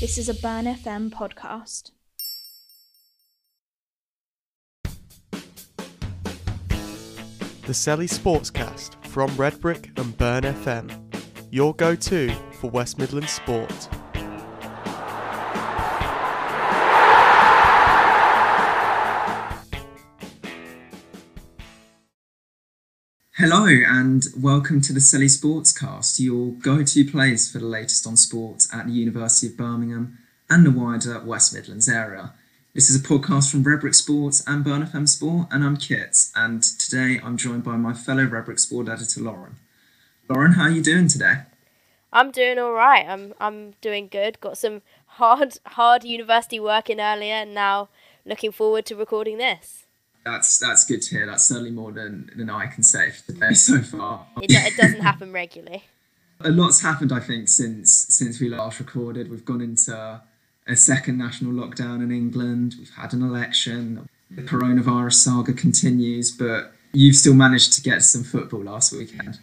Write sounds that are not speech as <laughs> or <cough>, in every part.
This is a Burn FM podcast. The Selly Sportscast from Red Brick and Burn FM. Your go to for West Midlands sport. Hello and welcome to the Selly Sportscast, your go-to place for the latest on sports at the University of Birmingham and the wider West Midlands area. This is a podcast from Redbrick Sports and Burn FM Sport, and I'm Kit. And today I'm joined by my fellow Redbrick Sport editor Lauren. Lauren, how are you doing today? I'm doing all right. I'm I'm doing good. Got some hard hard university work in earlier, and now looking forward to recording this. That's that's good to hear. That's certainly more than, than I can say today so far. It, it doesn't happen regularly. a lot's happened, I think, since since we last recorded. We've gone into a second national lockdown in England. We've had an election. The coronavirus saga continues, but you've still managed to get some football last weekend.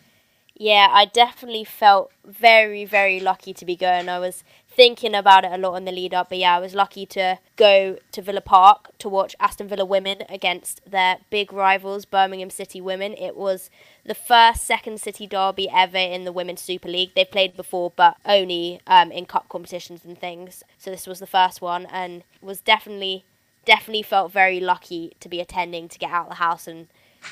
Yeah, I definitely felt very very lucky to be going. I was thinking about it a lot in the lead up, but yeah, I was lucky to go to Villa Park to watch Aston Villa women against their big rivals Birmingham City women. It was the first second city derby ever in the Women's Super League. They've played before, but only um, in cup competitions and things. So this was the first one, and was definitely definitely felt very lucky to be attending to get out of the house and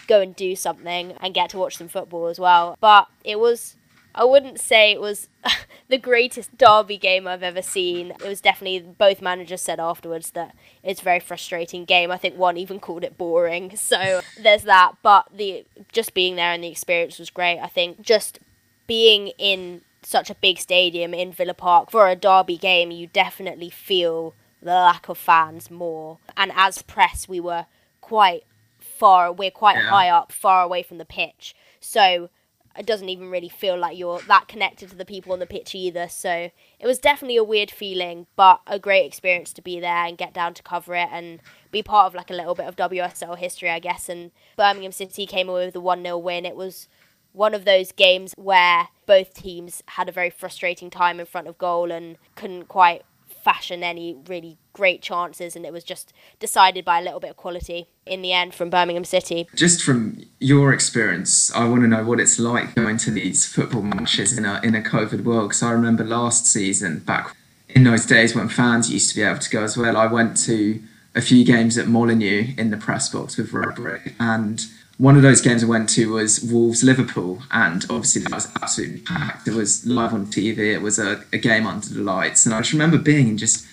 go and do something and get to watch some football as well. But it was I wouldn't say it was <laughs> the greatest derby game I've ever seen. It was definitely both managers said afterwards that it's a very frustrating game. I think one even called it boring. <laughs> So there's that. But the just being there and the experience was great. I think just being in such a big stadium in Villa Park for a derby game, you definitely feel the lack of fans more. And as press, we were quite far. We're quite Yeah. high up, far away from the pitch. So it doesn't even really feel like you're that connected to the people on the pitch either. So it was definitely a weird feeling, but a great experience to be there and get down to cover it and be part of like a little bit of WSL history, I guess. And Birmingham City came away with a 1 0 win. It was one of those games where both teams had a very frustrating time in front of goal and couldn't quite fashion any really great chances and it was just decided by a little bit of quality in the end from Birmingham City. Just from your experience, I want to know what it's like going to these football matches in a in a COVID world. Because I remember last season, back in those days when fans used to be able to go as well, I went to a few games at Molineux in the press box with Roderick, and one of those games I went to was Wolves Liverpool, and obviously that was absolutely packed. It was live on TV. It was a, a game under the lights, and I just remember being in just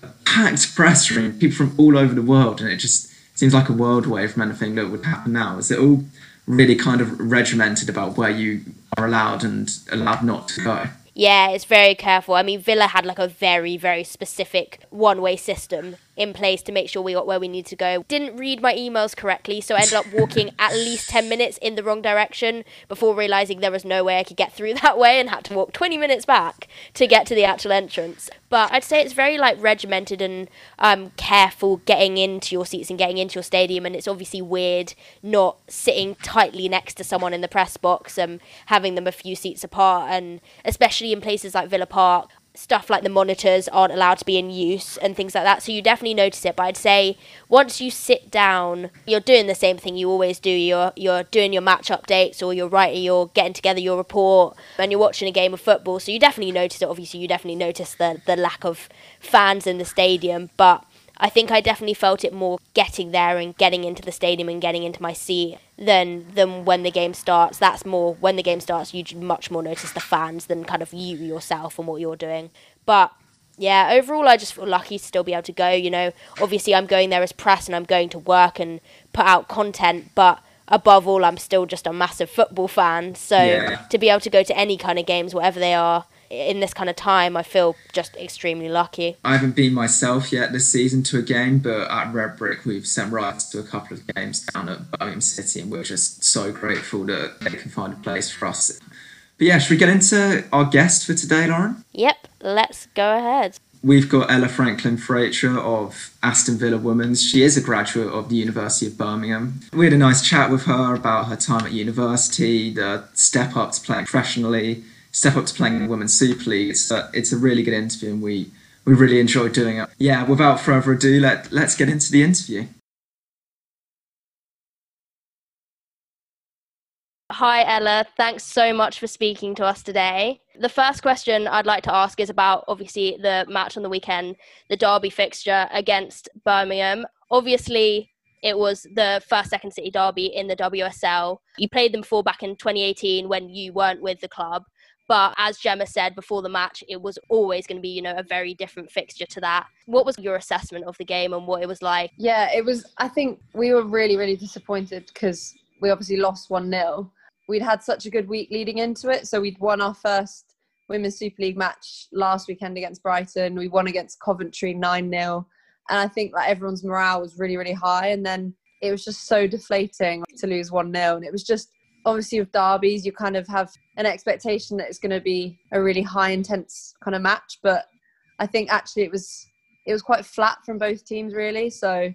a packed press room, people from all over the world, and it just seems like a world away from anything that would happen now. Is it all really kind of regimented about where you are allowed and allowed not to go? Yeah, it's very careful. I mean, Villa had like a very, very specific one way system in place to make sure we got where we need to go. Didn't read my emails correctly, so I ended up walking <laughs> at least 10 minutes in the wrong direction before realizing there was no way I could get through <laughs> that way and had to walk 20 minutes back to get to the actual entrance. But I'd say it's very like regimented and um, careful getting into your seats and getting into your stadium, and it's obviously weird not sitting tightly next to someone in the press box and having them a few seats apart, and especially in places like Villa Park stuff like the monitors aren't allowed to be in use and things like that. So you definitely notice it. But I'd say once you sit down, you're doing the same thing you always do. You're you're doing your match updates or you're writing, you're getting together your report, and you're watching a game of football. So you definitely notice it. Obviously, you definitely notice the the lack of fans in the stadium, but. I think I definitely felt it more getting there and getting into the stadium and getting into my seat than than when the game starts. That's more when the game starts. You much more notice the fans than kind of you yourself and what you're doing. But yeah, overall, I just feel lucky to still be able to go. You know, obviously, I'm going there as press and I'm going to work and put out content, but above all, I'm still just a massive football fan. So Yeah. to be able to go to any kind of games, whatever they are, in this kind of time, I feel just extremely lucky. I haven't been myself yet this season to a game, but at Red Brick we've sent rights to a couple of games down at Birmingham City, and we're just so grateful that they can find a place for us. But yeah, should we get into our guest for today, Lauren? Yep, let's go ahead. We've got Ella Franklin Fraiture of Aston Villa Women's. She is a graduate of the University of Birmingham. We had a nice chat with her about her time at university, the step up to playing professionally, step up to playing in the Women's Super League. It's a, it's a really good interview, and we we really enjoyed doing it. Yeah, without further ado, let, let's get into the interview. Hi, Ella. Thanks so much for speaking to us today. The first question I'd like to ask is about obviously the match on the weekend, the Derby fixture against Birmingham. Obviously, it was the first second city derby in the WSL. You played them before back in 2018 when you weren't with the club. But as Gemma said before the match, it was always going to be, you know, a very different fixture to that. What was your assessment of the game and what it was like? Yeah, it was. I think we were really, really disappointed because we obviously lost 1 0. We'd had such a good week leading into it. So we'd won our first Women's Super League match last weekend against Brighton. We won against Coventry 9 0. And I think like everyone's morale was really, really high. And then it was just so deflating to lose 1 0. And it was just obviously with derbies, you kind of have an expectation that it's going to be a really high intense kind of match. But I think actually it was it was quite flat from both teams really. So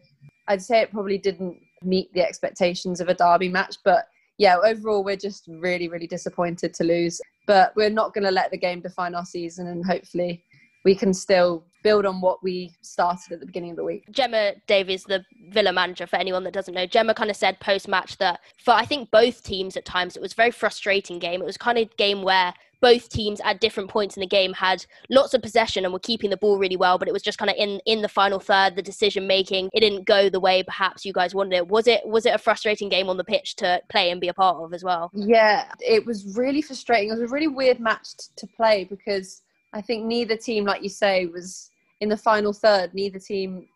I'd say it probably didn't meet the expectations of a derby match. But yeah, overall we're just really really disappointed to lose. But we're not going to let the game define our season, and hopefully we can still build on what we started at the beginning of the week. Gemma Davies, the Villa manager, for anyone that doesn't know, Gemma kind of said post match that for I think both teams at times it was a very frustrating game. It was kind of game where both teams at different points in the game had lots of possession and were keeping the ball really well, but it was just kind of in in the final third, the decision making it didn't go the way perhaps you guys wanted it. Was it was it a frustrating game on the pitch to play and be a part of as well? Yeah, it was really frustrating. It was a really weird match to play because I think neither team, like you say, was in the final third. Neither team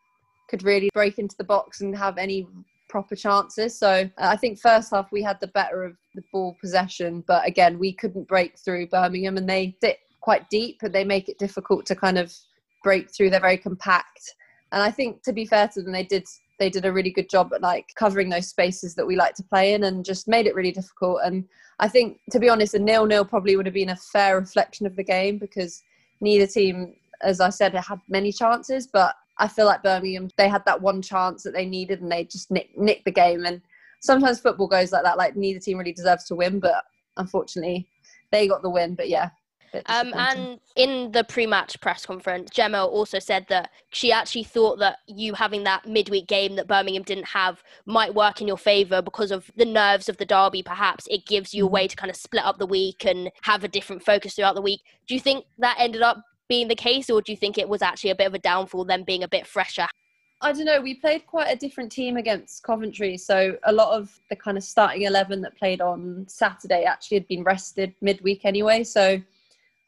could really break into the box and have any proper chances. So uh, I think first half we had the better of the ball possession, but again we couldn't break through Birmingham, and they sit quite deep, and they make it difficult to kind of break through. They're very compact, and I think to be fair to them, they did they did a really good job at like covering those spaces that we like to play in, and just made it really difficult. And I think, to be honest, a nil-nil probably would have been a fair reflection of the game because neither team, as I said, had many chances. But I feel like Birmingham, they had that one chance that they needed and they just nicked, nicked the game. And sometimes football goes like that. Like neither team really deserves to win, but unfortunately, they got the win. But yeah, um, and in the pre-match press conference, Gemma also said that she actually thought that you having that midweek game that Birmingham didn't have might work in your favour because of the nerves of the derby. Perhaps it gives you a mm-hmm. way to kind of split up the week and have a different focus throughout the week. Do you think that ended up being the case, or do you think it was actually a bit of a downfall, them being a bit fresher? I don't know. We played quite a different team against Coventry, so a lot of the kind of starting eleven that played on Saturday actually had been rested midweek anyway. So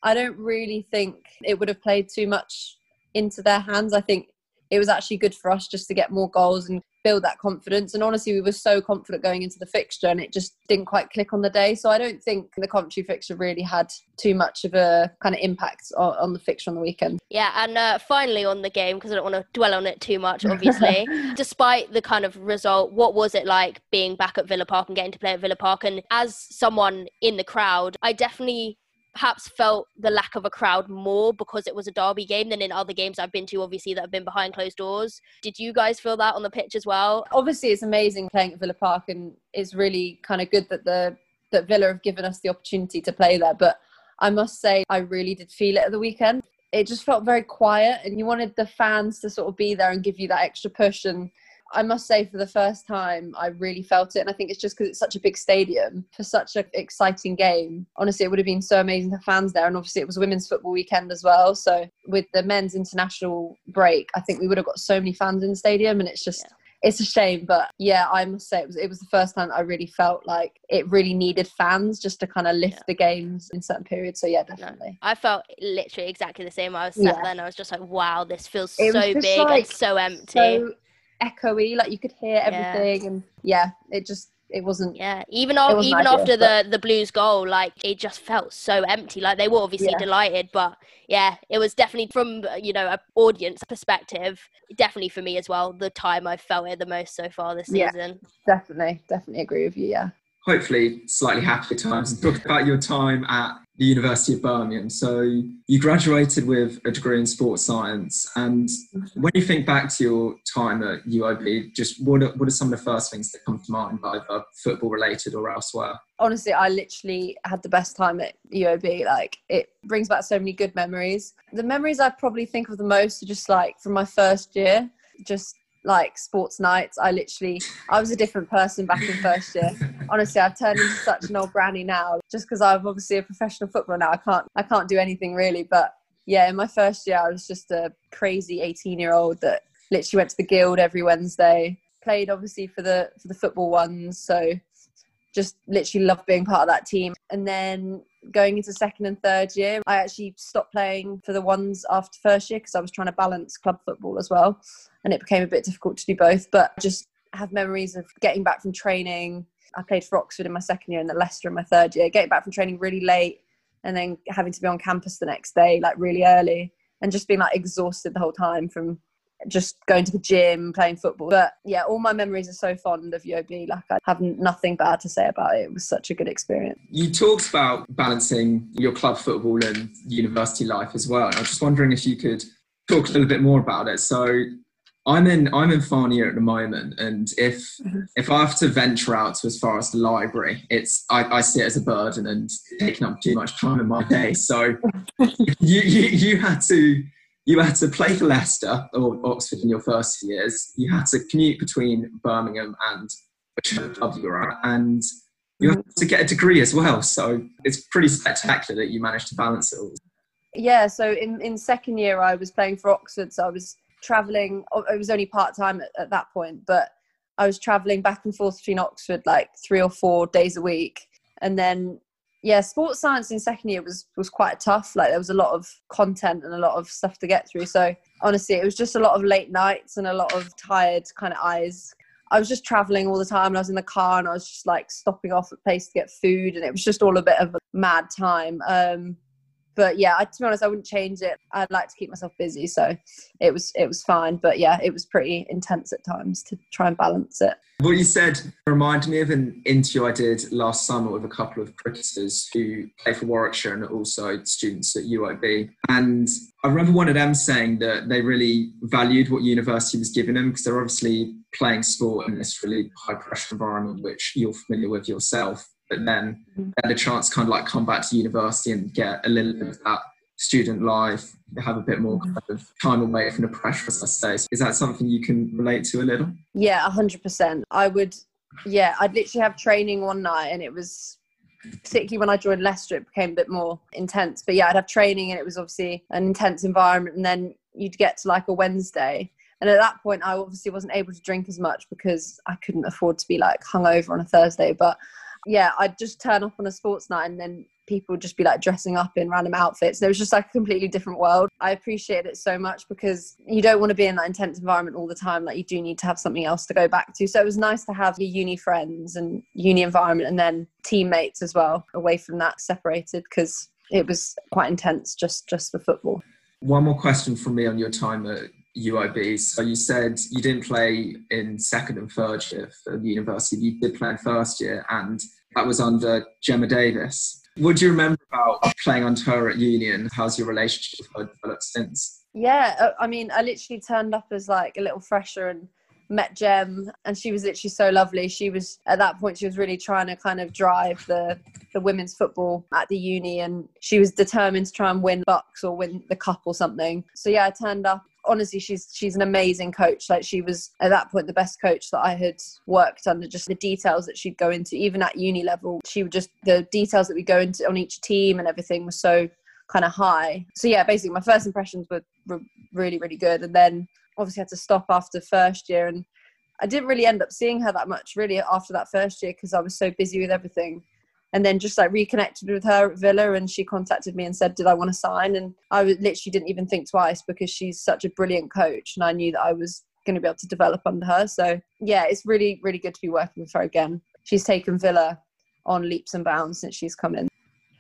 I don't really think it would have played too much into their hands. I think it was actually good for us just to get more goals and build that confidence. And honestly, we were so confident going into the fixture and it just didn't quite click on the day. So I don't think the Coventry fixture really had too much of a kind of impact on, on the fixture on the weekend. Yeah, and uh, finally on the game, because I don't want to dwell on it too much, <laughs> obviously, despite the kind of result, what was it like being back at Villa Park and getting to play at Villa Park? And as someone in the crowd, I definitely perhaps felt the lack of a crowd more because it was a derby game than in other games I've been to, obviously, that have been behind closed doors. Did you guys feel that on the pitch as well? Obviously, it's amazing playing at Villa Park, and it's really kind of good that the that Villa have given us the opportunity to play there. But I must say, I really did feel it at the weekend. It just felt very quiet, and you wanted the fans to sort of be there and give you that extra push and I must say, for the first time, I really felt it. And I think it's just because it's such a big stadium for such an exciting game. Honestly, it would have been so amazing to fans there. And obviously, it was women's football weekend as well. So, with the men's international break, I think we would have got so many fans in the stadium. And it's just. Yeah it's a shame, but yeah, I must say it was it was the first time I really felt like it really needed fans just to kind of lift yeah. the games in certain periods. So yeah, definitely. No, I felt literally exactly the same. I was sat yeah. there and I was just like, wow, this feels it so big like, and so empty. So echoey, like you could hear everything, yeah. and yeah, it just it wasn't. Yeah, even o- even after the the Blues goal, like it just felt so empty. Like they were obviously yeah. delighted, but yeah, it was definitely from you know an audience perspective, definitely for me as well. The time I felt it the most so far this season. Yeah, definitely, definitely agree with you. Yeah. Hopefully, slightly happier times. Talk about your time at the University of Birmingham. So you graduated with a degree in sports science. And when you think back to your time at UOB, just what are, what are some of the first things that come to mind, either football related or elsewhere? Honestly, I literally had the best time at UOB. Like it brings back so many good memories. The memories I probably think of the most are just like from my first year, just like sports nights. I literally, I was a different person back in first year. <laughs> Honestly, I've turned into such an old granny now, just because I'm obviously a professional footballer now. I can't, I can't do anything really. But yeah, in my first year, I was just a crazy 18 year old that literally went to the guild every Wednesday. Played obviously for the for the football ones, so just literally loved being part of that team. And then going into second and third year, I actually stopped playing for the ones after first year because I was trying to balance club football as well. And it became a bit difficult to do both. But just have memories of getting back from training. I played for Oxford in my second year and then Leicester in my third year, getting back from training really late and then having to be on campus the next day, like really early, and just being like exhausted the whole time from just going to the gym, playing football. But yeah, all my memories are so fond of UOB. Like I have nothing bad to say about it. It was such a good experience. You talked about balancing your club football and university life as well. I was just wondering if you could talk a little bit more about it. So I'm in I'm in final year at the moment, and if mm-hmm. if I have to venture out to as far as the library, it's I, I see it as a burden and taking up too much time in my day. So <laughs> you, you you had to you had to play for Leicester or Oxford in your first years. You had to commute between Birmingham and whichever club you were at, and you had to get a degree as well. So it's pretty spectacular that you managed to balance it all. Yeah. So in in second year, I was playing for Oxford, so I was traveling. Oh, it was only part time at, at that point, but I was traveling back and forth between Oxford like three or four days a week, and then yeah, sports science in second year was was quite tough. Like there was a lot of content and a lot of stuff to get through. So honestly, it was just a lot of late nights and a lot of tired kind of eyes. I was just traveling all the time and I was in the car and I was just like stopping off at place to get food and it was just all a bit of a mad time. Um, but yeah, I, to be honest, I wouldn't change it. I'd like to keep myself busy, so it was it was fine. But yeah, it was pretty intense at times to try and balance it. What you said reminded me of an interview I did last summer with a couple of cricketers who play for Warwickshire and are also students at UOB. And I remember one of them saying that they really valued what university was giving them because they're obviously playing sport in this really high pressure environment, which you're familiar with yourself but then mm-hmm. had a chance to kind of like come back to university and get a little bit of that student life, have a bit more mm-hmm. kind of time away from the pressure, as I say. Is that something you can relate to a little? Yeah, hundred percent. I would. Yeah, I'd literally have training one night, and it was particularly when I joined Leicester, it became a bit more intense. But yeah, I'd have training, and it was obviously an intense environment. And then you'd get to like a Wednesday, and at that point, I obviously wasn't able to drink as much because I couldn't afford to be like hungover on a Thursday. But yeah, I'd just turn up on a sports night and then people would just be like dressing up in random outfits. And it was just like a completely different world. I appreciate it so much because you don't want to be in that intense environment all the time. Like you do need to have something else to go back to. So it was nice to have your uni friends and uni environment and then teammates as well away from that separated because it was quite intense just just for football. One more question from me on your time at UOB. So you said you didn't play in second and third year for the university. You did play in first year, and that was under Gemma Davies. What do you remember about playing under her at Union? How's your relationship with her developed since? Yeah, uh, I mean, I literally turned up as like a little fresher and met Gem, and she was literally so lovely. She was at that point, she was really trying to kind of drive the the women's football at the uni, and she was determined to try and win BUCS or win the cup or something. So yeah, I turned up honestly she's she's an amazing coach. Like she was at that point the best coach that i had worked under just the details that she'd go into even at uni level. She would just the details that we go into on each team and everything was so kind of high. So yeah basically my first impressions were, were really really good. And then obviously had to stop after first year. And i didn't really end up seeing her that much really after that first year because i was so busy with everything and then just like reconnected with her at Villa and she contacted me and said, Did I want to sign? And I literally didn't even think twice because she's such a brilliant coach and I knew that I was going to be able to develop under her. So yeah, it's really, really good to be working with her again. She's taken Villa on leaps and bounds since she's come in.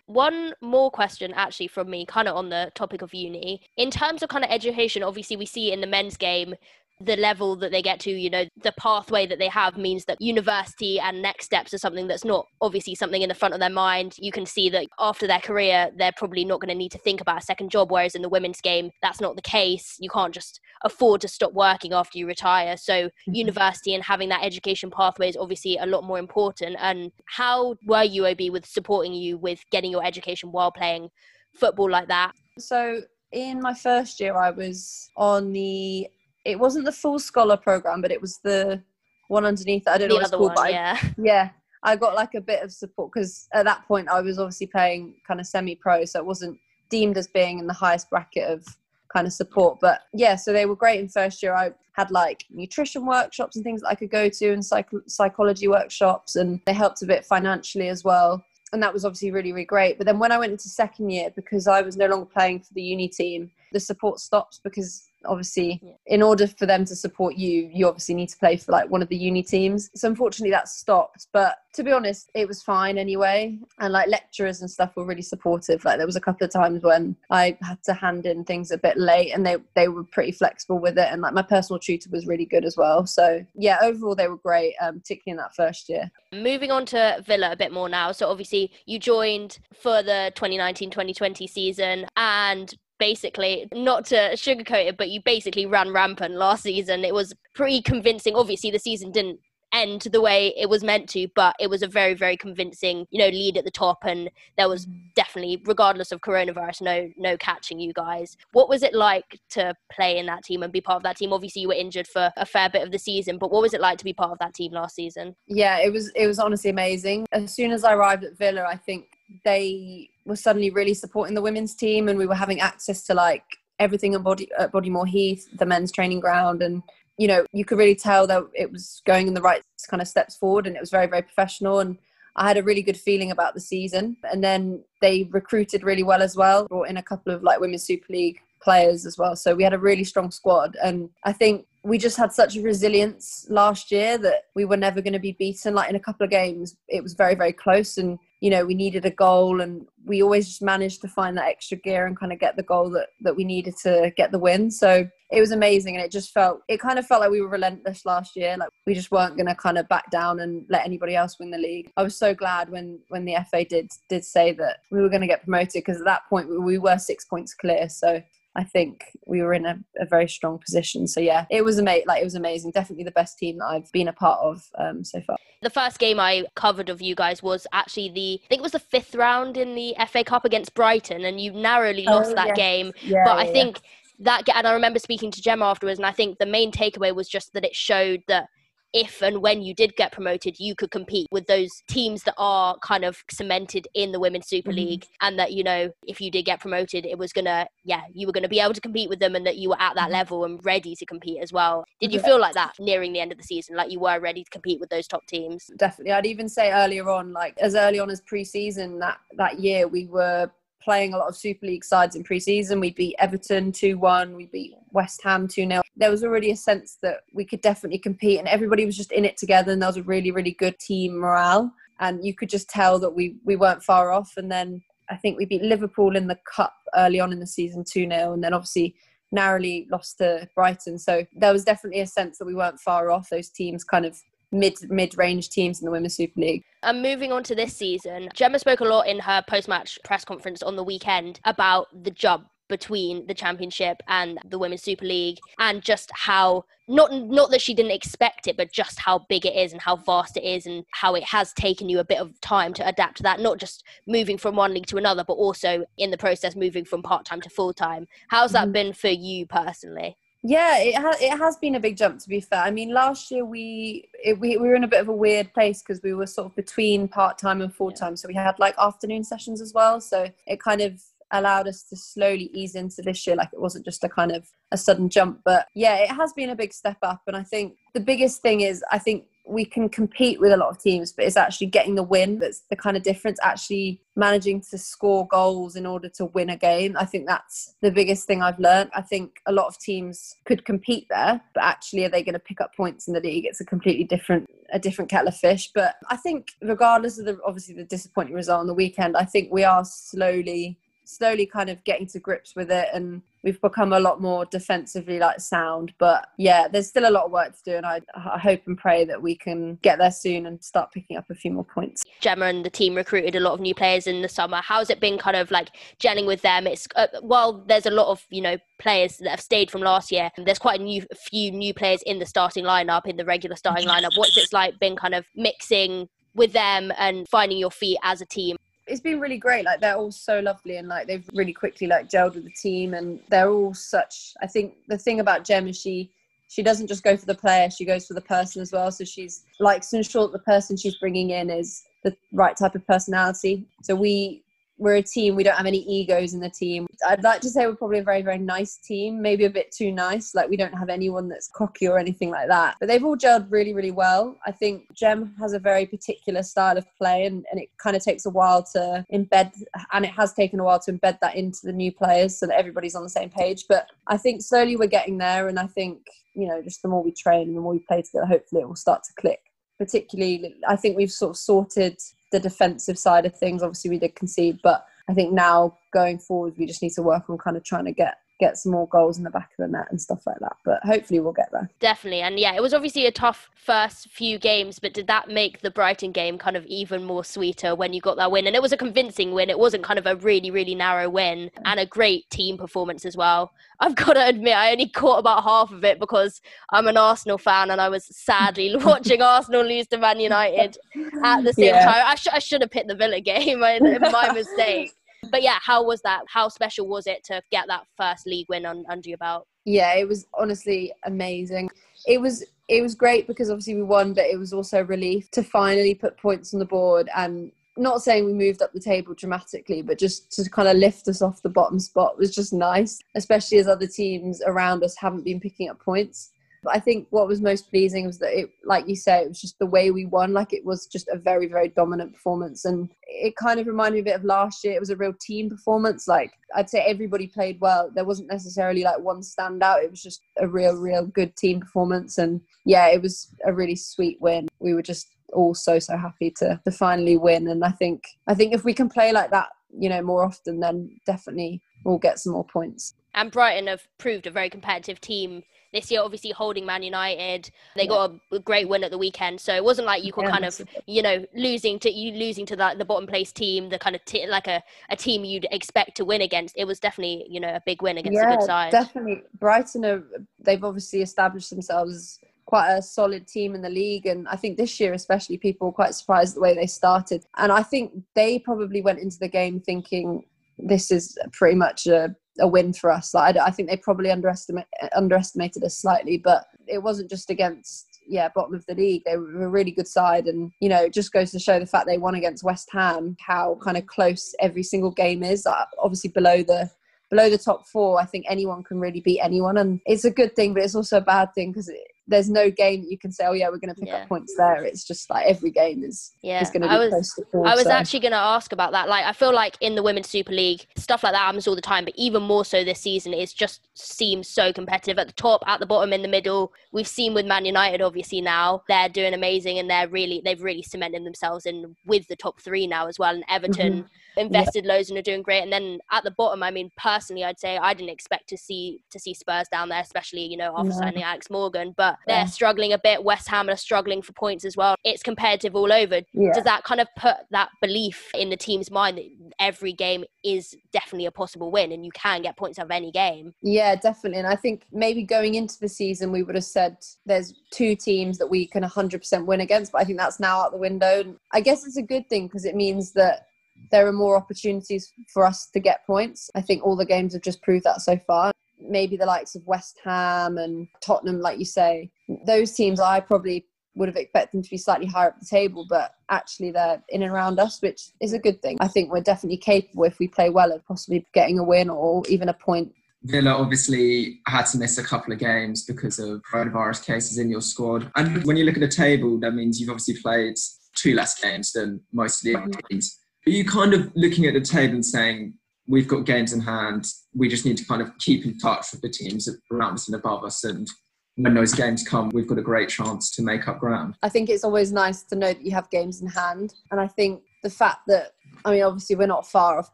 One more question, actually, from me, kind of on the topic of uni. In terms of kind of education, obviously, we see in the men's game the level that they get to, you know, the pathway that they have means that university and next steps are something that's not obviously something in the front of their mind. You can see that after their career, they're probably not going to need to think about a second job, whereas in the women's game, that's not the case. You can't just afford to stop working after you retire. So, mm-hmm. university and having that education pathway is obviously a lot more important. And how were UOB with supporting you with getting your education while playing football like that? So, in my first year, I was on the it wasn't the full scholar program, but it was the one underneath. I don't the know what it's called. One, yeah, I, <laughs> yeah. I got like a bit of support because at that point I was obviously playing kind of semi-pro, so it wasn't deemed as being in the highest bracket of kind of support. But yeah, so they were great in first year. I had like nutrition workshops and things that I could go to, and psych- psychology workshops, and they helped a bit financially as well. And that was obviously really, really great. But then when I went into second year, because I was no longer playing for the uni team, the support stopped because obviously yeah. in order for them to support you you obviously need to play for like one of the uni teams. So unfortunately that stopped. But to be honest it was fine anyway. And like lecturers and stuff were really supportive. Like there was a couple of times when i had to hand in things a bit late and they they were pretty flexible with it. And like my personal tutor was really good as well. So yeah overall they were great um, particularly in that first year. Moving on to villa a bit more now. So obviously you joined for the 2019-2020 season and basically not to sugarcoat it but you basically ran rampant last season. It was pretty convincing. Obviously the season didn't end the way it was meant to but it was a very very convincing you know lead at the top. And there was definitely regardless of coronavirus no no catching you guys. What was it like to play in that team and be part of that team? Obviously you were injured for a fair bit of the season but what was it like to be part of that team last season? Yeah it was it was honestly amazing. As soon as i arrived at villa i think they were suddenly really supporting the women's team and we were having access to like everything at body at Bodymoor Heath the men's training ground and you know you could really tell that it was going in the right kind of steps forward and it was very very professional and I had a really good feeling about the season. And then they recruited really well as well brought in a couple of like women's super league players as well. So we had a really strong squad and I think we just had such a resilience last year that we were never going to be beaten like in a couple of games. It was very very close and you know we needed a goal and we always just managed to find that extra gear and kind of get the goal that that we needed to get the win. So it was amazing and it just felt it kind of felt like we were relentless last year. Like we just weren't going to kind of back down and let anybody else win the league. I was so glad when when the fa did did say that we were going to get promoted because at that point we were six points clear. So I think we were in a, a, very strong position. So yeah, it was amazing. Like it was amazing. Definitely the best team that I've been a part of um, so far. The first game I covered of you guys was actually the I think it was the fifth round in the FA Cup against Brighton, and you narrowly lost oh, that yes. game. Yeah, but I think. That and I remember speaking to Gemma afterwards, and I think the main takeaway was just that it showed that if and when you did get promoted, you could compete with those teams that are kind of cemented in the Women's Super mm-hmm. League. And that, you know, if you did get promoted, it was going to, yeah, you were going to be able to compete with them and that you were at that mm-hmm. level and ready to compete as well. Did you yeah. feel like that nearing the end of the season, like you were ready to compete with those top teams? Definitely. I'd even say earlier on, like as early on as pre season that, that year, we were playing a lot of Super League sides in pre-season. We beat Everton 2-1, we beat West Ham 2-0. There was already a sense that we could definitely compete and everybody was just in it together and there was a really, really good team morale. And you could just tell that we, we weren't far off. And then I think we beat Liverpool in the Cup early on in the season 2-0 and then obviously narrowly lost to Brighton. So there was definitely a sense that we weren't far off. Those teams kind of mid mid range teams in the Women's Super League. And moving on to this season, Gemma spoke a lot in her post match press conference on the weekend about the jump between the championship and the women's super league and just how not not that she didn't expect it but just how big it is and how vast it is and how it has taken you a bit of time to adapt to that not just moving from one league to another but also in the process moving from part-time to full-time how's that mm-hmm. been for you personally yeah, it has. It has been a big jump. To be fair, I mean, last year we it, we, we were in a bit of a weird place because we were sort of between part time and full time. Yeah. So we had like afternoon sessions as well. So it kind of allowed us to slowly ease into this year. Like it wasn't just a kind of a sudden jump. But yeah, it has been a big step up. And I think the biggest thing is I think we can compete with a lot of teams, but it's actually getting the win that's the kind of difference. Actually managing to score goals in order to win a game. I think that's the biggest thing I've learned. I think a lot of teams could compete there, but actually are they going to pick up points in the league? It's a completely different a different kettle of fish. But I think regardless of the obviously the disappointing result on the weekend, I think we are slowly slowly kind of getting to grips with it and we've become a lot more defensively like sound. But yeah there's still a lot of work to do and I, I hope and pray that we can get there soon and start picking up a few more points. Gemma and the team recruited a lot of new players in the summer. How's it been kind of like gelling with them? It's uh, while there's a lot of you know players that have stayed from last year there's quite a new a few new players in the starting lineup in the regular starting lineup. What's it like been kind of mixing with them and finding your feet as a team it's been really great. Like they're all so lovely and like they've really quickly like gelled with the team and they're all such. I think the thing about Jem is she she doesn't just go for the player; she goes for the person as well. So she's likes to ensure that the person she's bringing in is the right type of personality. So we we're a team. We don't have any egos in the team. I'd like to say we're probably a very, very nice team, maybe a bit too nice. Like we don't have anyone that's cocky or anything like that. But they've all gelled really, really well. I think Jem has a very particular style of play and, and it kind of takes a while to embed, and it has taken a while to embed that into the new players so that everybody's on the same page. But I think slowly we're getting there. And I think, you know, just the more we train and the more we play together, hopefully it will start to click particularly I think we've sort of sorted the defensive side of things. Obviously, we did concede, but I think now going forward, we just need to work on kind of trying to get get some more goals in the back of the net and stuff like that. But hopefully we'll get there. Definitely. And yeah, it was obviously a tough first few games, but did that make the Brighton game kind of even more sweeter when you got that win? And it was a convincing win. It wasn't kind of a really, really narrow win and a great team performance as well. I've <laughs> got to admit, I only caught about half of it because I'm an Arsenal fan and I was sadly <laughs> watching Arsenal lose to Man United at the same yeah. time. I, sh- I should have picked the Villa <laughs> game. my mistake but yeah, how was that? How special was it to get that first league win on, under your belt? Yeah, it was honestly amazing. It was it was great because obviously we won, but it was also relief to finally put points on the board and not saying we moved up the table dramatically, but just to kind of lift us off the bottom spot was just nice, especially as other teams around us haven't been picking up points. I think what was most pleasing was that it, like you say, it was just the way we won. Like it was just a very, very dominant performance. And it kind of reminded me a bit of last year. It was a real team performance. Like I'd say everybody played well. There wasn't necessarily like one standout. It was just a real, real good team performance. And yeah, it was a really sweet win. We were just all so, so happy to, to finally win. And I think, I think if we can play like that, you know, more often, then definitely we'll get some more points. And Brighton have proved a very competitive team this year, obviously holding Man United. They yeah. got a, great win at the weekend, so it wasn't like you could yeah, kind of, you know, losing to you losing to the, the bottom place team, the kind of t- like a, a team you'd expect to win against. It was definitely, you know, a big win against yeah, a good side. Definitely, Brighton are they've obviously established themselves quite a solid team in the league and I think this year especially people were quite surprised the way they started and I think they probably went into the game thinking this is pretty much a a win for us. Like, I, I think they probably underestimate, underestimated us slightly, but it wasn't just against yeah bottom of the league they were a really good side and you know it just goes to show the fact they won against west ham how kind of close every single game is uh, obviously below the below the top four i think anyone can really beat anyone and it's a good thing but it's also a bad thing because there's no game that you can say, oh yeah, we're going to pick yeah. up points there. It's just like every game is yeah. is going to be I was, close to four, I was so. actually going to ask about that. Like, I feel like in the Women's Super League, stuff like that happens all the time, but even more so this season, it just seems so competitive at the top, at the bottom, in the middle. We've seen with Man United, obviously now they're doing amazing and they're really they've really cemented themselves in with the top three now as well. And Everton. Mm-hmm invested yeah. loads and are doing great. And then at the bottom, I mean, personally, I'd say I didn't expect to see to see Spurs down there, especially you know after no. signing Alex Morgan. But yeah. they're struggling a bit. West Ham are struggling for points as well. It's competitive all over. Yeah. Does that kind of put that belief in the team's mind that every game is definitely a possible win and you can get points out of any game? Yeah, definitely. And I think maybe going into the season, we would have said there's two teams that we can 100% win against, but I think that's now out the window. I guess it's a good thing because it means that there are more opportunities for us to get points. I think all the games have just proved that so far. Maybe the likes of West Ham and Tottenham, like you say, those teams I probably would have expected them to be slightly higher up the table, but actually they're in and around us, which is a good thing. I think we're definitely capable if we play well of possibly getting a win or even a point. Villa obviously had to miss a couple of games because of coronavirus cases in your squad. And when you look at the table, that means you've obviously played two less games than most of the other mm-hmm. teams. Are you kind of looking at the table and saying, we've got games in hand, we just need to kind of keep in touch with the teams around us and above us and when those games come, we've got a great chance to make up ground. I think it's always nice to know that you have games in hand. And I think the fact that I mean, obviously we're not far off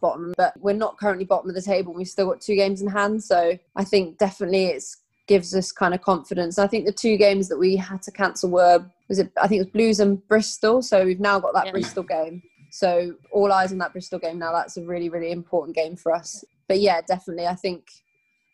bottom, but we're not currently bottom of the table. We've still got two games in hand, so I think definitely it's gives us kind of confidence. I think the two games that we had to cancel were was it I think it was Blues and Bristol. So we've now got that yeah. Bristol game. So all eyes on that Bristol game now. That's a really really important game for us. But yeah, definitely I think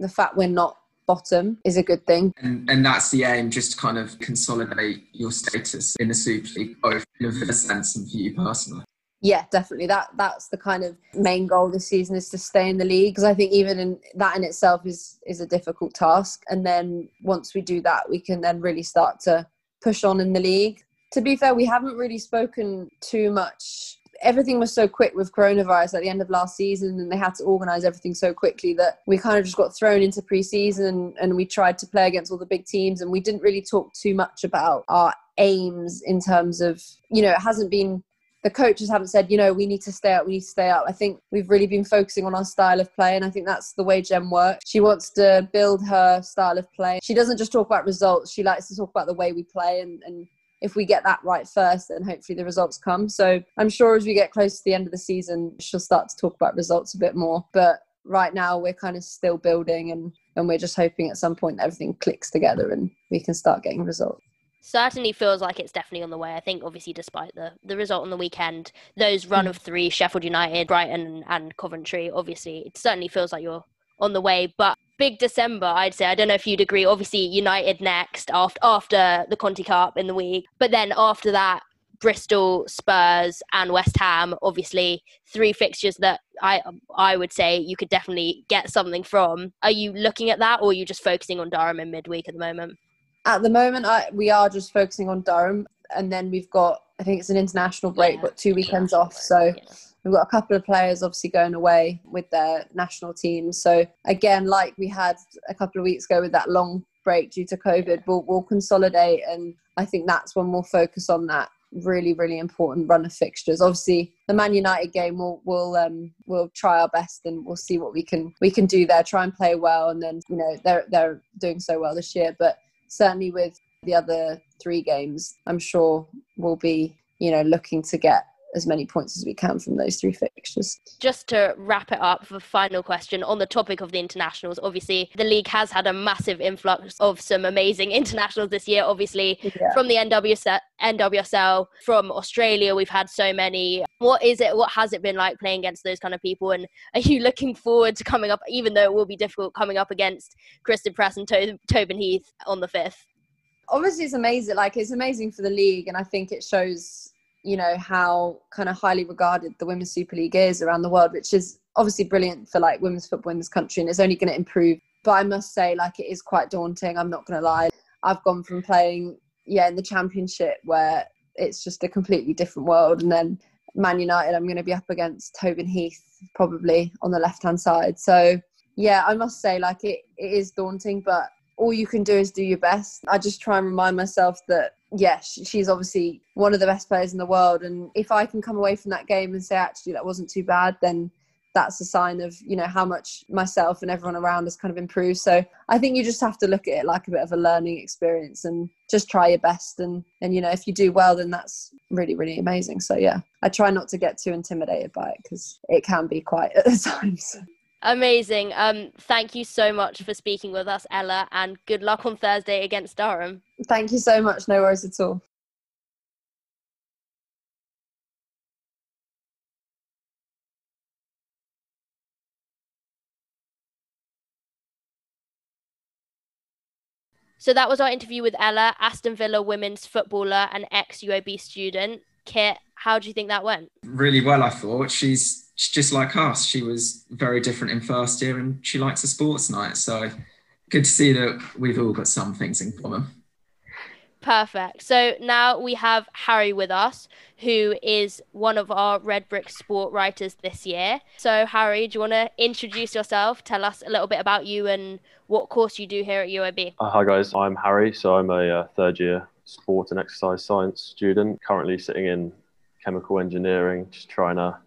the fact we're not bottom is a good thing. And, and that's the aim, just to kind of consolidate your status in the Super League, both in a sense and for you personally yeah definitely that that's the kind of main goal this season is to stay in the league because i think even in that in itself is is a difficult task and then once we do that we can then really start to push on in the league to be fair we haven't really spoken too much everything was so quick with coronavirus at the end of last season and they had to organize everything so quickly that we kind of just got thrown into preseason and we tried to play against all the big teams and we didn't really talk too much about our aims in terms of you know it hasn't been the coaches haven't said, you know, we need to stay up, we need to stay up. I think we've really been focusing on our style of play, and I think that's the way Jem works. She wants to build her style of play. She doesn't just talk about results, she likes to talk about the way we play and, and if we get that right first, then hopefully the results come. So I'm sure as we get close to the end of the season, she'll start to talk about results a bit more. But right now, we're kind of still building and, and we're just hoping at some point everything clicks together and we can start getting results certainly feels like it's definitely on the way. I think, obviously, despite the, the result on the weekend, those run mm. of three Sheffield United, Brighton, and Coventry, obviously, it certainly feels like you're on the way. But big December, I'd say. I don't know if you'd agree. Obviously, United next after after the Conti Cup in the week, but then after that. Bristol, Spurs, and West Ham. Obviously, three fixtures that I I would say you could definitely get something from. Are you looking at that, or are you just focusing on Durham in midweek at the moment? At the moment, I, we are just focusing on Durham, and then we've got I think it's an international break, yeah, but two weekends off. So yeah. We've got a couple of players obviously going away with their national teams. So again, like we had a couple of weeks ago with that long break due to COVID, we'll, we'll consolidate, and I think that's when we'll focus on that really really important run of fixtures. Obviously the man united game we'll we'll um we'll try our best and we'll see what we can we can do there try and play well. And then you know they're they're doing so well this year. But certainly with the other three games, I'm sure we'll be, you know, looking to get as many points as we can from those three fixtures. Just to wrap it up, for final question on the topic of the internationals. Obviously, the league has had a massive influx of some amazing <laughs> internationals this year. Obviously, yeah. from the NWSL, NWSL, from Australia, we've had so many. What is it? What has it been like playing against those kind of people? And are you <laughs> looking forward to coming up, even though it will be difficult, coming up against Christen Press and to- Tobin Heath on the fifth? Obviously, it's amazing. Like it's amazing for the league, and I think it shows you know how kind of highly regarded the women's super league is around the world which is obviously brilliant for like women's football in this country and it's only going to improve. But i must say like it is quite daunting i'm not going to lie. I've gone from playing yeah in the championship where it's just a completely different world and then man united i'm going to be up against tobin heath probably on the left hand side. So yeah i must say like it, it is daunting but all you can do is do your best. I just try and remind myself that, yeah, she's obviously one of the best players in the world. And if I can come away from that game and say, actually, that wasn't too bad, then that's a sign of, you know, how much myself and everyone around has kind of improved. So I think you just have to look at it like a bit of a learning experience and just try your best. And, and you know, if you do well, then that's really, really amazing. So yeah, I try not to get too intimidated by it because it can be quite <laughs> at times. Amazing. Um, thank you so much for speaking with us, Ella, and good luck on Thursday against Durham. Thank you so much. No worries at all. So that was our interview with Ella, Aston Villa women's footballer and ex UAB student. Kit, how do you think that went? Really well, I thought. She's she's just like us. She was very different in first year and she likes a sports night. So good to see that we've all got some things in common. Perfect. So now we have Harry with us, who is one of our Red Brick Sport writers this year. So, Harry, do you want to introduce yourself? Tell us a little bit about you and what course you do here at UAB. Uh, hi, guys. I'm Harry. So, I'm a uh, third year sport and exercise science student, currently sitting in chemical engineering, just trying to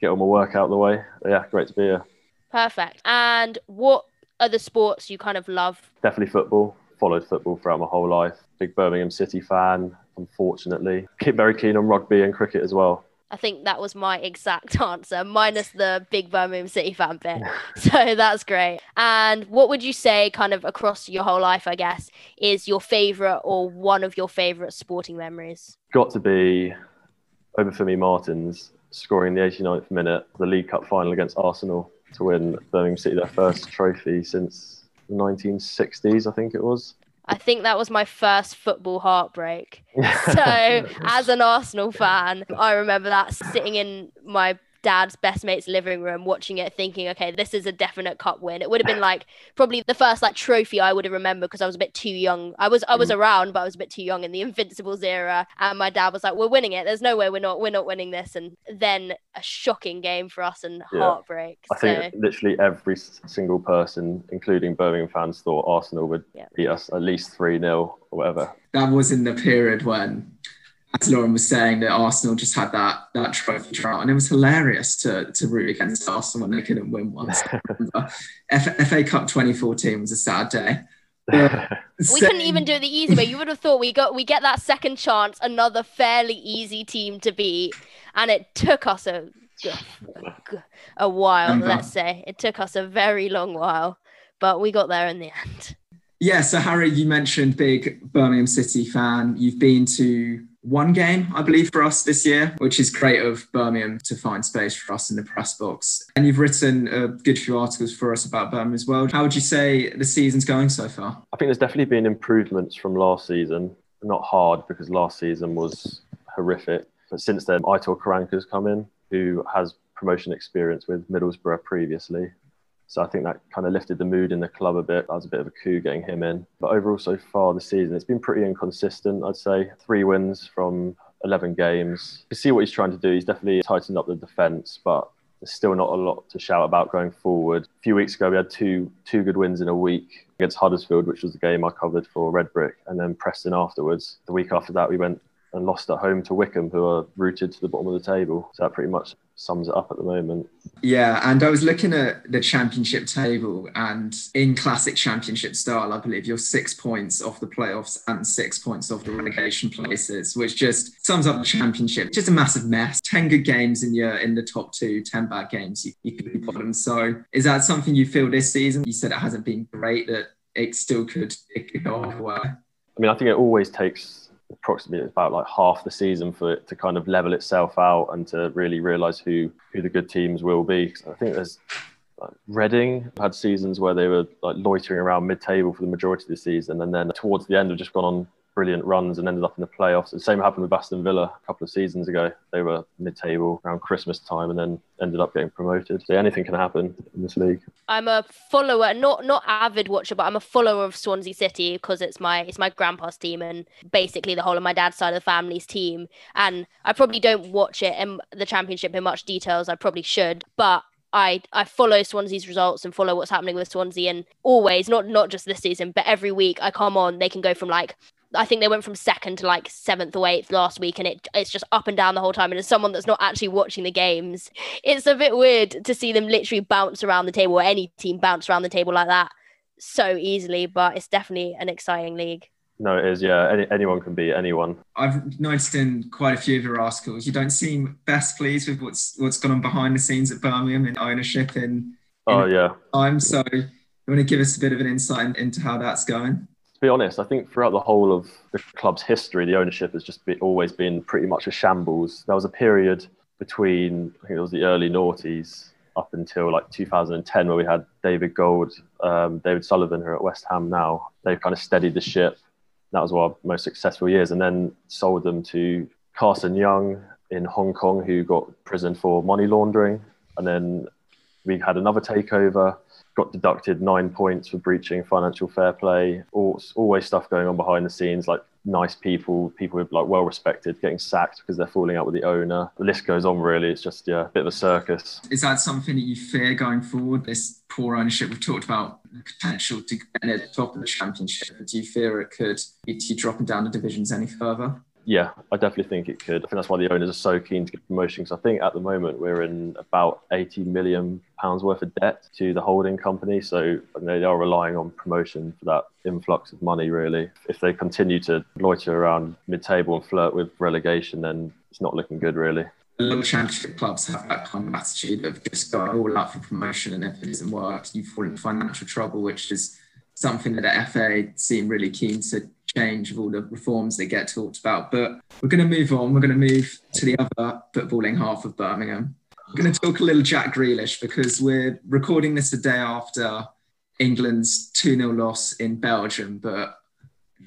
get all my work out of the way. Yeah, great to be here. Perfect. And what are the sports you kind of love? Definitely football. Followed football throughout my whole life. Big Birmingham City fan, unfortunately. Keep very keen on rugby and cricket as well. I think that was my exact <laughs> answer, minus the big Birmingham City fan bit. <laughs> so that's great. And what would you say, kind of across your whole life, I guess, is your favourite or one of your favourite sporting memories? Got to be Obafemi Martins scoring the 89th minute, the League Cup final against Arsenal to win Birmingham City their first trophy since the 1960s, I think it was. I think that was my first football heartbreak. <laughs> So, as an Arsenal fan, I remember that sitting in my dad's best mate's living room watching it thinking okay this is a definite cup win it would have been like probably the first like trophy i would have remembered because i was a bit too young i was i was Mm. around but i was a bit too young in the invincibles era and my dad was like we're winning it there's no way we're not we're not winning this and then a shocking game for us and Yeah. heartbreak I think literally every single person, including Birmingham fans, thought Arsenal would Yeah. beat us at least 3 0 or whatever. That was in the period when, as Lauren was saying, that Arsenal just had that that trophy drought, and it was hilarious to to root against Arsenal when they couldn't win once. <laughs> F- FA Cup 2014 was a sad day. <laughs> we couldn't even do it the easy way. You would have thought we got we get that second chance, another fairly easy team to beat, and it took us a a while. Remember. Uh, let's say it took us a very long while, but we got there in the end. Yeah, so Harry, you mentioned big Birmingham City fan. You've been to one game, I believe, for us this year, which is great of Birmingham to find space for us in the press box. And you've written a good few articles for us about Birmingham as well. How would you say the season's going so far? I think there's definitely been improvements from last season. Not hard because last season was horrific. But since then, Aitor Karanka's come in, who has promotion experience with Middlesbrough previously. So I think that kind of lifted the mood in the club a bit. That was a bit of a coup getting him in. But overall, so far this season, it's been pretty inconsistent, I'd say. Three wins from 11 games. You see what he's trying to do. He's definitely tightened up the defence, but there's still not a lot to shout about going forward. A few weeks ago, we had two two good wins in a week against Huddersfield, which was the game I covered for Redbrick, and then Preston afterwards. The week after that, we went and lost at home to Wycombe, who are rooted to the bottom of the table. So that pretty much sums it up at the moment. Yeah, and I was looking at the championship table, and in classic championship style, I believe you're six points off the playoffs and six points off the relegation places, which just sums up the championship. Just a massive mess. Ten good games in your in the top two, ten bad games you, you could be bottom. So is that something you feel this season? You said it hasn't been great, that it still could it could go either way. I mean, I think it always takes approximately about like half the season for it to kind of level itself out and to really realise who who the good teams will be. I think there's like Reading had seasons where they were like loitering around mid-table for the majority of the season, and then towards the end have just gone on brilliant runs and ended up in the playoffs. The same happened with Aston Villa a couple of seasons ago. They were mid-table around Christmas time and then ended up getting promoted. So anything can happen in this league. I'm a follower, not not avid watcher, but I'm a follower of Swansea City because it's my it's my grandpa's team and basically the whole of my dad's side of the family's team. And I probably don't watch it in the championship in much detail as I probably should, but I I follow Swansea's results and follow what's happening with Swansea and always not not just this season, but every week I come on, they can go from like I think they went from second to like seventh or eighth last week, and it it's just up and down the whole time. And as someone that's not actually watching the games, it's a bit weird to see them literally bounce around the table, or any team bounce around the table like that so easily. But it's definitely an exciting league. No, it is. Yeah, Any, anyone can beat anyone. I've noticed in quite a few of your articles, you don't seem best pleased with what's what's gone on behind the scenes at Birmingham in ownership in Oh yeah. time. So you want to give us a bit of an insight into how that's going? To be honest, I think throughout the whole of the club's history, the ownership has just be, always been pretty much a shambles. There was a period between, I think it was the early noughties up until like 2010, where we had David Gold, um, David Sullivan, who are at West Ham now. They've kind of steadied the ship. That was our most successful years, and then sold them to Carson Yeung in Hong Kong, who got prison for money laundering, and then we had another takeover got deducted nine points for breaching financial fair play. Always stuff going on behind the scenes, like nice people, people who like well respected, getting sacked because they're falling out with the owner. The list goes on. Really, it's just yeah, a bit of a circus. Is that something that you fear going forward? This poor ownership. We've talked about the potential to get at the top of the championship. Do you fear it could lead to you dropping down the divisions any further? Yeah, I definitely think it could. I think that's why the owners are so keen to get promotion. Because I think at the moment we're in about 80 million pounds worth of debt to the holding company. So they are relying on promotion for that influx of money, really. If they continue to loiter around mid table and flirt with relegation, then it's not looking good, really. a lot of championship clubs have that kind of attitude of just going all out for promotion, and if it doesn't work, you fall into financial trouble, which is something that the FA seem really keen to change of all the reforms that get talked about. But we're going to move on. We're going to move to the other footballing half of Birmingham. We're going to talk a little Jack Grealish because we're recording this the day after England's 2 0 loss in Belgium. But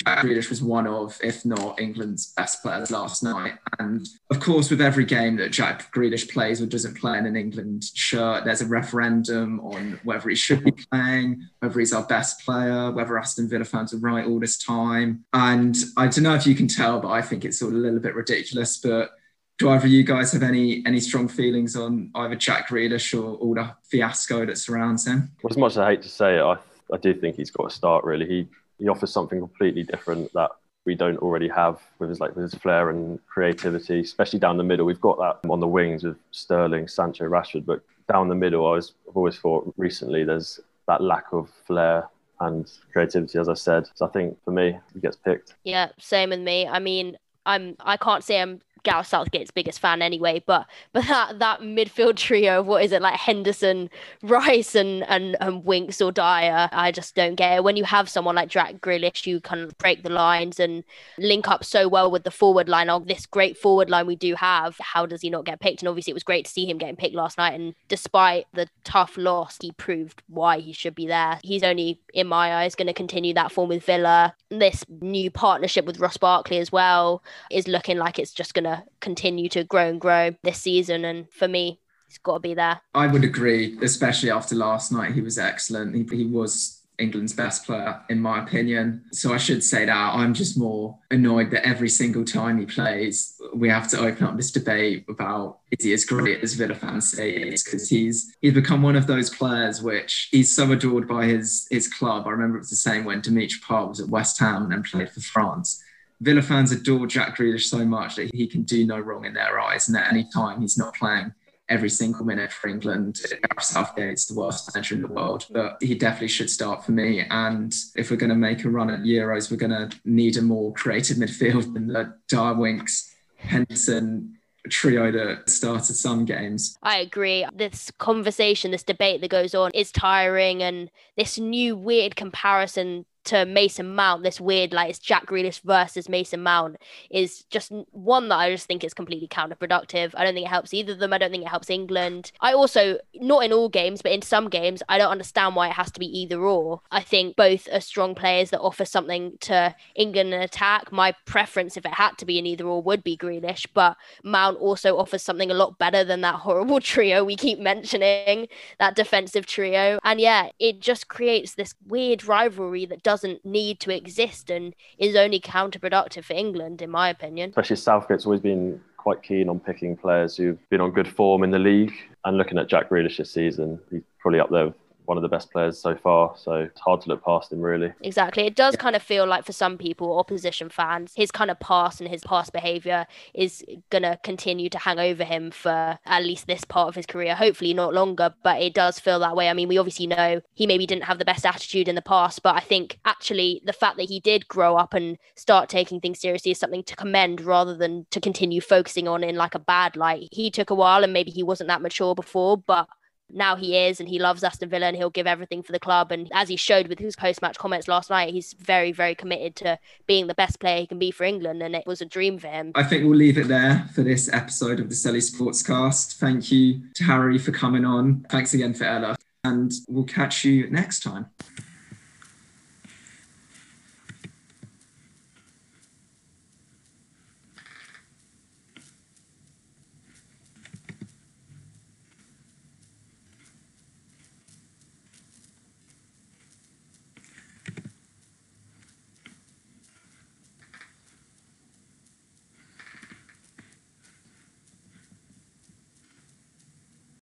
Jack Grealish was one of, if not England's best players last night. And of course, with every game that Jack Grealish plays or doesn't play in an England shirt, there's a referendum on whether he should be playing, whether he's our best player, whether Aston Villa fans are right all this time. And I don't know if you can tell, but I think it's of a little bit ridiculous. But do either of you guys have any any strong feelings on either Jack Grealish or all the fiasco that surrounds him? Well, as much as I hate to say it, I, I do think he's got to start. Really, he he offers something completely different that we don't already have with his like with his flair and creativity, especially down the middle. We've got that on the wings with Sterling, Sancho, Rashford, but down the middle, I was, I've always thought recently there's that lack of flair and creativity, as I said. So I think for me, he gets picked. Yeah, same with me. I mean, I'm I can't say I'm Gareth Southgate's biggest fan anyway, but but that that midfield trio of what is it like Henderson, Rice, and and, and Winks or Dier, I just don't get it. When you have someone like Jack Grealish, you can break the lines and link up so well with the forward line. Of this great forward line we do have, how does he not get picked? And obviously, it was great to see him getting picked last night. And despite the tough loss, he proved why he should be there. He's only, in my eyes, going to continue that form with Villa. This new partnership with Ross Barkley as well is looking like it's just going to to continue to grow and grow this season. And for me, he's got to be there. I would agree, especially after last night. He was excellent. He, he was England's best player, in my opinion. So I should say that I'm just more annoyed that every single time he plays, we have to open up this debate about is he as great as Villa fans say he is? Because he's he's become one of those players which he's so adored by his his club. I remember it was the same when Dimitri Payet was at West Ham and played for France. Villa fans adore Jack Grealish so much that he can do no wrong in their eyes. And at any time, he's not playing every single minute for England. Gareth Southgate's the worst manager in the world, but he definitely should start for me. And if we're going to make a run at Euros, we're going to need a more creative midfield than the Dier-Winks, Henderson, trio that started some games. I agree. This conversation, this debate that goes on is tiring, and this new weird comparison to Mason Mount, this weird like it's Jack Grealish versus Mason Mount is just one that I just think is completely counterproductive. I don't think it helps either of them. I don't think it helps England. I also not in all games, but in some games, I don't understand why it has to be either or. I think both are strong players that offer something to England in attack. My preference, if it had to be an either or, would be Grealish, but Mount also offers something a lot better than that <laughs> horrible trio we keep mentioning, that defensive trio. And yeah, it just creates this weird rivalry that doesn't need to exist and is only counterproductive for England, in my opinion. Especially Southgate's always been quite keen on picking players who've been on good form in the league. And looking at Jack Grealish this season, he's probably up there with one of the best players so far. So it's hard to look past him, really. Exactly. It does kind of feel like for some people, opposition fans, his kind of past and his past behaviour is going to continue to hang over him for at least this part of his career. Hopefully not longer, but it does feel that way. I mean, we obviously know he maybe didn't have the best attitude in the past, but I think actually the fact that he did grow up and start taking things seriously is something to commend rather than to continue focusing on in like a bad light. He took a while and maybe he wasn't that mature before, but now he is and he loves Aston Villa and he'll give everything for the club. And as he showed with his post match comments last night, he's very, very committed to being the best player he can be for England. And it was a dream for him. I think we'll leave it there for this episode of the Selly Sportscast. Thank you to Harry for coming on. Thanks again for Ella. And we'll catch you next time.